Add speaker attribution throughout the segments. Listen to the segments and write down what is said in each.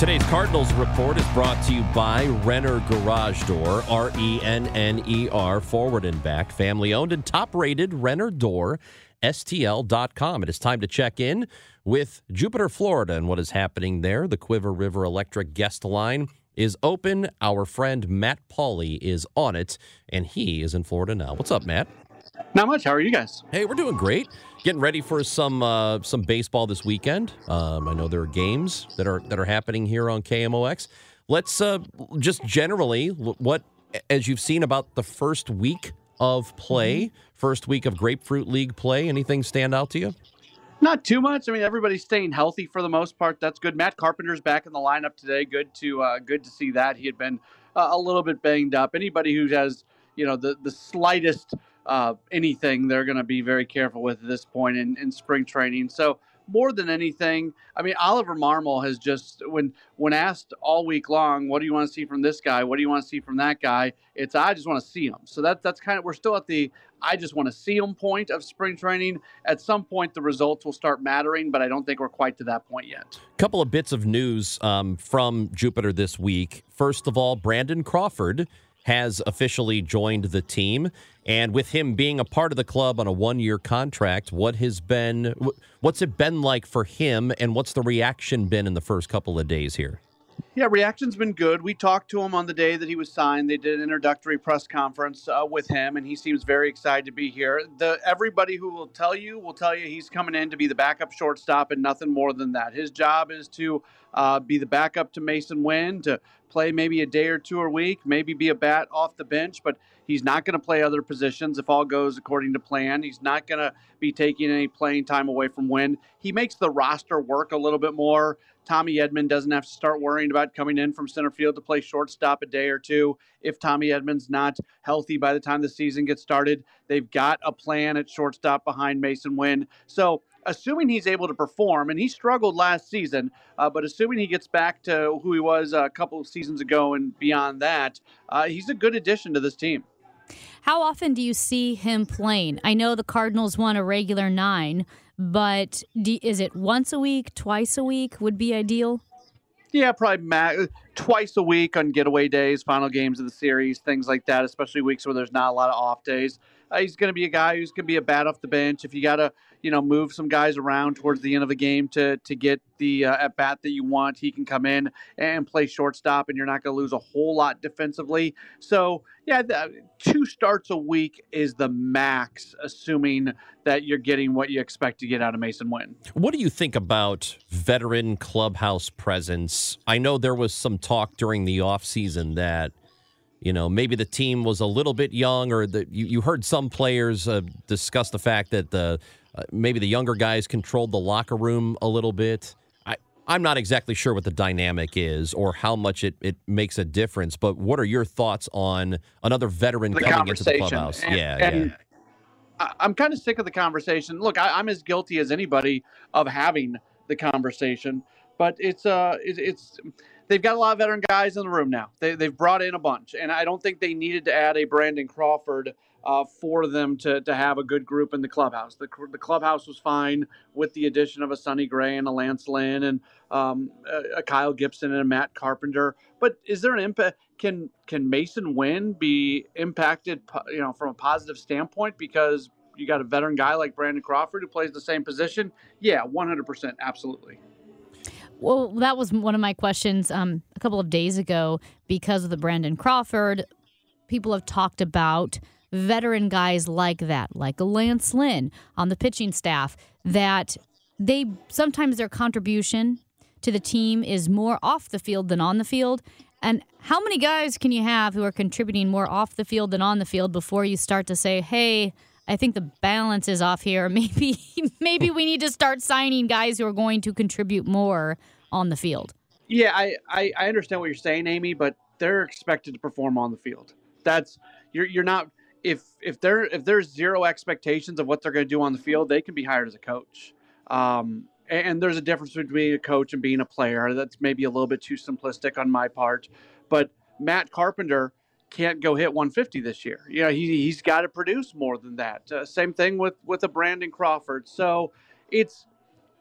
Speaker 1: Today's Cardinals report is brought to you by Renner Garage Door, R E N N E R, forward and back, family owned and top rated Renner Door, STL.com. It is time to check in with Jupiter, Florida, and what is happening there. The Cuivre River Electric guest line is open. Our friend Matt Pauley is on it, and he is in Florida now. What's up, Matt?
Speaker 2: Not much. How are you guys?
Speaker 1: Hey, we're doing great. Getting ready for some uh, some baseball this weekend. Um, I know there are games that are that are happening here on KMOX. Let's uh, just generally what as you've seen about the first week of play, mm-hmm. first week of Grapefruit League play. Anything stand out to you?
Speaker 2: Not too much. I mean, everybody's staying healthy for the most part. That's good. Matt Carpenter's back in the lineup today. Good to uh, good to see that. He had been uh, a little bit banged up. Anybody who has you know the the slightest uh, anything they're going to be very careful with at this point in, in spring training. So more than anything, I mean, Oliver Marmol has just when when asked all week long, what do you want to see from this guy? What do you want to see from that guy? It's I just want to see him. So that that's kind of we're still at the I just want to see him point of spring training. At some point, the results will start mattering, but I don't think we're quite to that point yet.
Speaker 1: Couple of bits of news um, from Jupiter this week. First of all, Brandon Crawford has officially joined the team. And with him being a part of the club on a one-year contract, what has been what's it been like for him, and what's the reaction been in the first couple of days here?
Speaker 2: Yeah, reaction's been good. We talked to him on the day that he was signed. They did an introductory press conference uh, with him, and he seems very excited to be here. The everybody who will tell you will tell you he's coming in to be the backup shortstop and nothing more than that. His job is to uh, be the backup to Masyn Winn, to play maybe a day or two a week, maybe be a bat off the bench, but he's not going to play other positions if all goes according to plan. He's not going to be taking any playing time away from Winn. He makes the roster work a little bit more. Tommy Edman doesn't have to start worrying about coming in from center field to play shortstop a day or two. If Tommy Edman's not healthy by the time the season gets started, they've got a plan at shortstop behind Masyn Winn. So assuming he's able to perform, and he struggled last season, uh, but assuming he gets back to who he was a couple of seasons ago and beyond that, uh, he's a good addition to this team.
Speaker 3: How often do you see him playing? I know the Cardinals won a regular nine, but do, is it once a week, twice a week would be ideal?
Speaker 2: Yeah, probably ma- twice a week on getaway days, final games of the series, things like that, especially weeks where there's not a lot of off days. Uh, he's going to be a guy who's going to be a bat off the bench. If you got to you know, move some guys around towards the end of the game to to get the uh, at bat that you want. He can come in and play shortstop, and you're not going to lose a whole lot defensively. So, yeah, the, two starts a week is the max, assuming that you're getting what you expect to get out of Masyn Winn.
Speaker 1: What do you think about veteran clubhouse presence? I know there was some talk during the offseason that you know, maybe the team was a little bit young, or that you, you heard some players uh, discuss the fact that the uh, maybe the younger guys controlled the locker room a little bit. I, I'm not exactly sure what the dynamic is or how much it, it makes a difference, but what are your thoughts on another veteran
Speaker 2: the
Speaker 1: coming into the clubhouse?
Speaker 2: And,
Speaker 1: yeah,
Speaker 2: and yeah. I'm kind of sick of the conversation. Look, I, am as guilty as anybody of having the conversation, but it's uh, it, it's they've got a lot of veteran guys in the room now. They, they've brought in a bunch, and I don't think they needed to add a Brandon Crawford uh, for them to, to have a good group in the clubhouse. The, the clubhouse was fine with the addition of a Sonny Gray and a Lance Lynn and um, a, a, Kyle Gibson and a Matt Carpenter. But is there an impact? Can can Masyn Winn be impacted? You know, from a positive standpoint because you got a veteran guy like Brandon Crawford who plays the same position. Yeah, one hundred percent, absolutely.
Speaker 3: Well, that was one of my questions um, a couple of days ago because of the Brandon Crawford. People have talked about veteran guys like that, like Lance Lynn on the pitching staff, that they sometimes their contribution to the team is more off the field than on the field. And how many guys can you have who are contributing more off the field than on the field before you start to say, hey, I think the balance is off here. Maybe maybe we need to start signing guys who are going to contribute more on the field.
Speaker 2: Yeah, I, I, I understand what you're saying, Amy, but they're expected to perform on the field. That's you're you're not if if there if there's zero expectations of what they're going to do on the field, they can be hired as a coach. Um, and, and there's a difference between a coach and being a player. That's maybe a little bit too simplistic on my part, but Matt Carpenter can't go hit 150 this year. You know, he, he's got to produce more than that. Uh, same thing with with a Brandon Crawford. So it's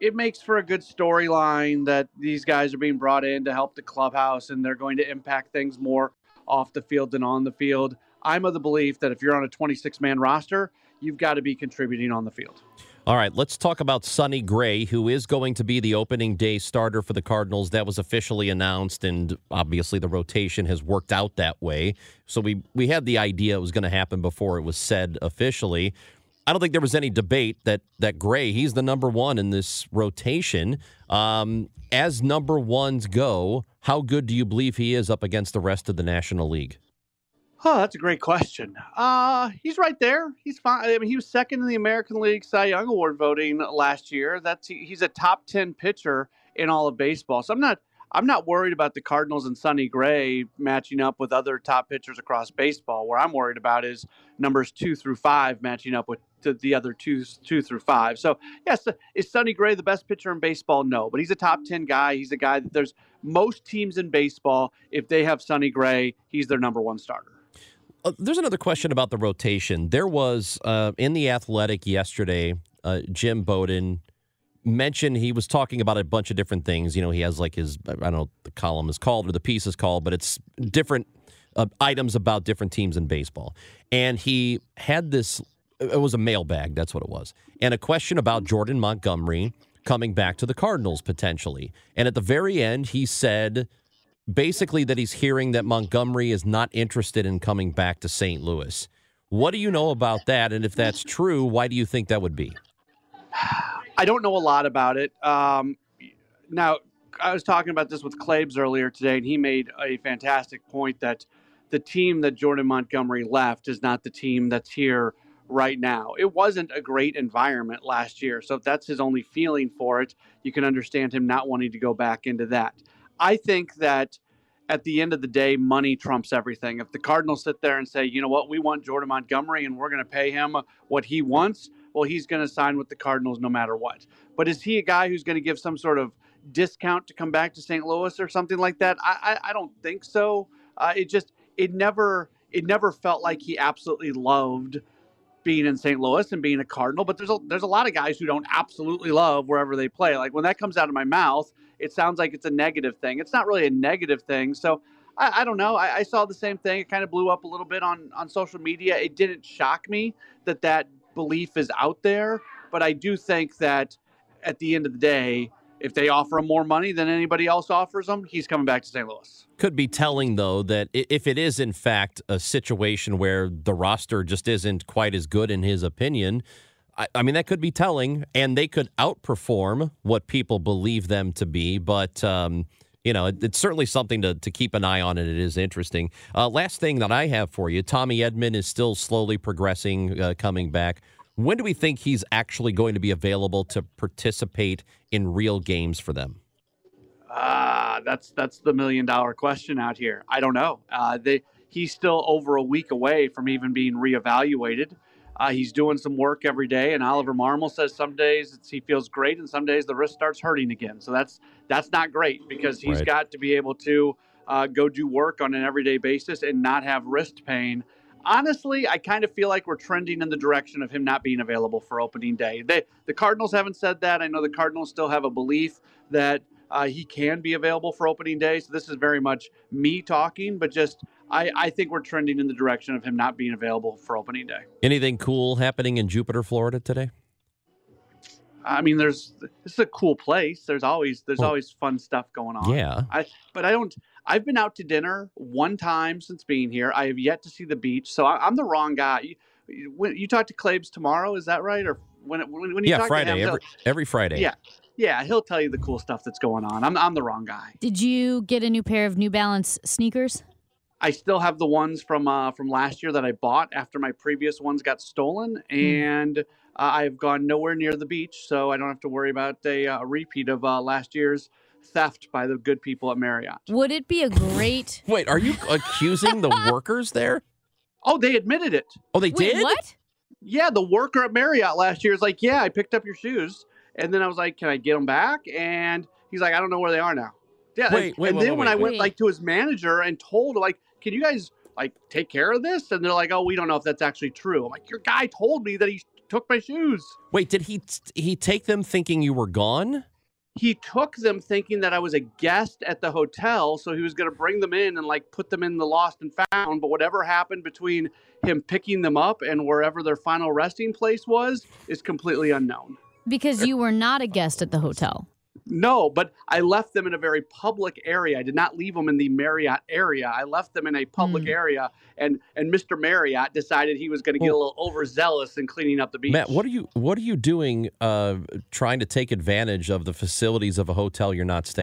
Speaker 2: it makes for a good storyline that these guys are being brought in to help the clubhouse and they're going to impact things more off the field than on the field. I'm of the belief that if you're on a 26 man roster, you've got to be contributing on the field.
Speaker 1: All right, let's talk about Sonny Gray, who is going to be the opening day starter for the Cardinals. That was officially announced, and obviously the rotation has worked out that way. So we we had the idea it was going to happen before it was said officially. I don't think there was any debate that that Gray he's the number one in this rotation. Um, as number ones go, how good do you believe he is up against the rest of the National League?
Speaker 2: Oh, that's a great question. Uh, he's right there. He's fine. I mean, he was second in the American League Cy Young Award voting last year. That's he's a top ten pitcher in all of baseball. So I'm not I'm not worried about the Cardinals and Sonny Gray matching up with other top pitchers across baseball. Where I'm worried about is numbers two through five matching up with the other two two through five. So yes, is Sonny Gray the best pitcher in baseball? No, but he's a top ten guy. He's a guy that there's most teams in baseball. If they have Sonny Gray, he's their number one starter.
Speaker 1: Uh, there's another question about the rotation. There was uh, in the Athletic yesterday, uh, Jim Bowden mentioned he was talking about a bunch of different things. You know, he has like his I don't know the column is called or the piece is called, but it's different uh, items about different teams in baseball. And he had this. It was a mailbag. That's what it was, and a question about Jordan Montgomery coming back to the Cardinals potentially. And at the very end, he said basically that he's hearing that Montgomery is not interested in coming back to St. Louis. What do you know about that? And if that's true, why do you think that would be?
Speaker 2: I don't know a lot about it. Um, now, I was talking about this with Claibs earlier today, and he made a fantastic point that the team that Jordan Montgomery left is not the team that's here right now. It wasn't a great environment last year. So if that's his only feeling for it, you can understand him not wanting to go back into that. I think that at the end of the day, money trumps everything. If the Cardinals sit there and say, you know what, we want Jordan Montgomery and we're going to pay him what he wants, well, he's going to sign with the Cardinals no matter what. But is he a guy who's going to give some sort of discount to come back to St. Louis or something like that? I, I, I don't think so. Uh, it just it never it never felt like he absolutely loved being in St. Louis and being a Cardinal. But there's a there's a lot of guys who don't absolutely love wherever they play. Like when that comes out of my mouth, it sounds like it's a negative thing. It's not really a negative thing. So I, I don't know. I, I, saw the same thing. It kind of blew up a little bit on on social media. It didn't shock me that that belief is out there, but I do think that at the end of the day, if they offer him more money than anybody else offers him, he's coming back to St. Louis.
Speaker 1: Could be telling, though, that if it is in fact a situation where the roster just isn't quite as good in his opinion, I, I mean, that could be telling, and they could outperform what people believe them to be. But, um, you know, it, it's certainly something to, to keep an eye on, and it is interesting. Uh, last thing that I have for you Tommy Edman is still slowly progressing, uh, coming back. When do we think he's actually going to be available to participate in real games for them?
Speaker 2: Ah, uh, that's that's the million dollar question out here. I don't know. Uh, they he's still over a week away from even being reevaluated. Uh, he's doing some work every day, and Oliver Marmol says some days he feels great, and some days the wrist starts hurting again. So that's that's not great because he's right. got to be able to uh, go do work on an everyday basis and not have wrist pain. Honestly, I kind of feel like we're trending in the direction of him not being available for opening day. They, the Cardinals haven't said that. I know the Cardinals still have a belief that uh, he can be available for opening day. So this is very much me talking, but just I, I think we're trending in the direction of him not being available for opening day.
Speaker 1: Anything cool happening in Jupiter, Florida today?
Speaker 2: I mean, there's this is a cool place. There's always there's always fun stuff going on.
Speaker 1: Yeah.
Speaker 2: I but I don't. I've been out to dinner one time since being here. I have yet to see the beach, so I, am the wrong guy. You, when you talk to Claibs tomorrow, is that right? Or when when, when you
Speaker 1: yeah,
Speaker 2: talk
Speaker 1: Friday
Speaker 2: him,
Speaker 1: every every Friday.
Speaker 2: Yeah, yeah, he'll tell you the cool stuff that's going on. I'm I'm the wrong guy.
Speaker 3: Did you get a new pair of New Balance sneakers?
Speaker 2: I still have the ones from uh, from last year that I bought after my previous ones got stolen, and uh, I've gone nowhere near the beach, so I don't have to worry about a, uh, repeat of uh, last year's theft by the good people at Marriott.
Speaker 3: Would it be a great?
Speaker 1: Wait, are you accusing the workers there?
Speaker 2: Oh, they admitted it.
Speaker 1: Oh, they
Speaker 3: Wait,
Speaker 1: did.
Speaker 3: what?
Speaker 2: Yeah, the worker at Marriott last year is like, yeah, I picked up your shoes, and then I was like, can I get them back? And he's like, I don't know where they are now. Yeah,
Speaker 1: Wait,
Speaker 2: and,
Speaker 1: wait,
Speaker 2: and
Speaker 1: wait,
Speaker 2: then when I went like to his manager and told like, can you guys like take care of this? And they're like, oh, we don't know if that's actually true. I'm like, your guy told me that he took my shoes.
Speaker 1: Wait, did he he take them thinking you were gone?
Speaker 2: He took them thinking that I was a guest at the hotel, so he was going to bring them in and like put them in the lost and found. But whatever happened between him picking them up and wherever their final resting place was is completely unknown.
Speaker 3: Because you were not a guest at the hotel.
Speaker 2: No, but I left them in a very public area. I did not leave them in the Marriott area. I left them in a public
Speaker 3: Hmm.
Speaker 2: area, and and Mr. Marriott decided he was going to get a little overzealous in cleaning up the beach.
Speaker 1: Matt, what are you what are you doing uh trying to take advantage of the facilities of a hotel you're not staying?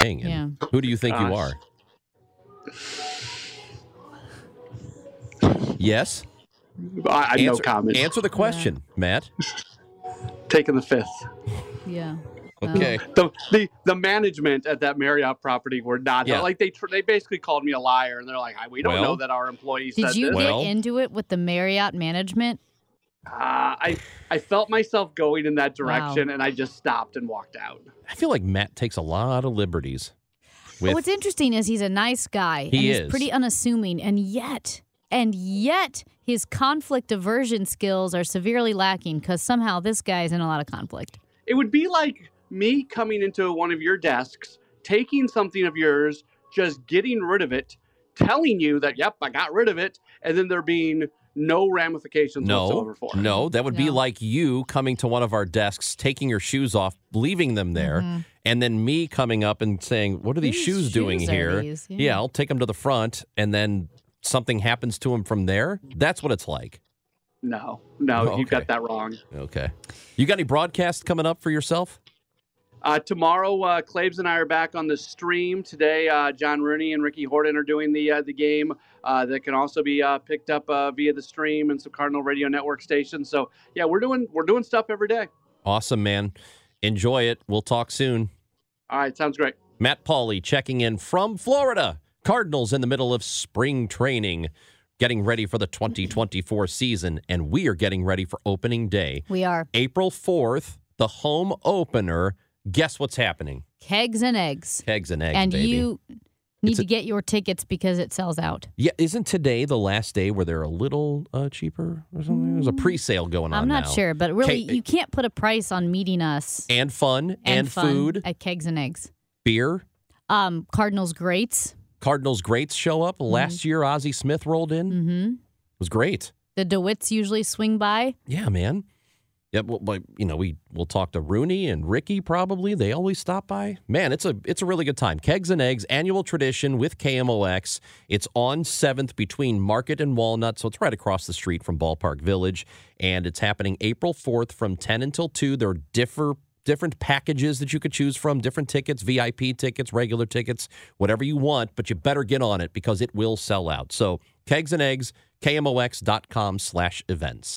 Speaker 1: And
Speaker 3: Yeah.
Speaker 1: Who do you think you are? Yes.
Speaker 2: I, I have no
Speaker 1: answer,
Speaker 2: comment.
Speaker 1: Answer the question, Matt.
Speaker 2: Taking the fifth.
Speaker 3: Yeah.
Speaker 1: Okay. Oh.
Speaker 2: The, the the management at that Marriott property were not
Speaker 1: Yeah.
Speaker 2: like they tr- they basically called me a liar, and they're like, we don't
Speaker 1: Well-
Speaker 2: know that our employees
Speaker 3: Did
Speaker 2: said
Speaker 3: you
Speaker 2: this.
Speaker 1: Well-
Speaker 3: get into it with the Marriott management?
Speaker 2: Uh, I I felt myself going in that
Speaker 3: Wow.
Speaker 2: direction, and I just stopped and walked out.
Speaker 1: I feel like Matt takes a lot of liberties. With
Speaker 3: what's interesting is he's a nice guy and
Speaker 1: He
Speaker 3: he's
Speaker 1: is.
Speaker 3: pretty unassuming, and yet, and yet, his conflict aversion skills are severely lacking because somehow this guy's in a lot of conflict.
Speaker 2: It would be like me coming into one of your desks, taking something of yours, just getting rid of it, telling you that, "Yep, I got rid of it," and then there being no ramifications
Speaker 1: no,
Speaker 2: whatsoever for it.
Speaker 1: no, that would be like you coming to one of our desks, taking your shoes off, leaving them there,
Speaker 3: Mhm.
Speaker 1: and then me coming up and saying, "What are these
Speaker 3: Whose
Speaker 1: shoes doing
Speaker 3: shoes are
Speaker 1: here?"
Speaker 3: these?
Speaker 1: Yeah.
Speaker 3: Yeah.
Speaker 1: I'll take them to the front, and then something happens to them from there. That's what it's like.
Speaker 2: No, no,
Speaker 1: Oh,
Speaker 2: you got that wrong.
Speaker 1: Okay. You got any broadcasts coming up for yourself?
Speaker 2: Uh, tomorrow, uh, Claibs and I are back on the stream. Today, uh, John Rooney and Ricky Horton are doing the uh, the game uh, that can also be uh, picked up uh, via the stream and some Cardinal Radio Network stations. So, yeah, we're doing we're doing stuff every day.
Speaker 1: Awesome, man. Enjoy it. We'll talk soon.
Speaker 2: All right, sounds great.
Speaker 1: Matt Pauley checking in from Florida. Cardinals in the middle of spring training, getting ready for the 2024 season, and we are getting ready for opening day.
Speaker 3: We are
Speaker 1: April 4th, the home opener. Guess what's happening?
Speaker 3: kegs and eggs,
Speaker 1: Kegs and eggs,
Speaker 3: and
Speaker 1: baby.
Speaker 3: you need to get your tickets because it sells out.
Speaker 1: yeah, isn't today the last day where they're a little uh, cheaper or something? There's a pre-sale going on
Speaker 3: I'm not
Speaker 1: now.
Speaker 3: sure, but really,
Speaker 1: Ke-
Speaker 3: you can't put a price on meeting us
Speaker 1: And fun and,
Speaker 3: fun
Speaker 1: food,
Speaker 3: at kegs and eggs.
Speaker 1: beer.
Speaker 3: Um, Cardinals greats.
Speaker 1: Cardinals greats show up. Last year, Ozzie Smith rolled in.
Speaker 3: Mm-hmm.
Speaker 1: was great.
Speaker 3: The DeWitts usually swing by.
Speaker 1: Yeah, man. Yeah, well, you know, we we'll talk to Rooney and Ricky probably. They always stop by. Man, it's a it's a really good time. Kegs and Eggs annual tradition with KMOX. It's on Seventh between Market and Walnut, so it's right across the street from Ballpark Village, and it's happening April fourth from ten until two. There are differ different packages that you could choose from, different tickets, VIP tickets, regular tickets, whatever you want, but you better get on it because it will sell out. So kegs and eggs, KMOX.com slash events.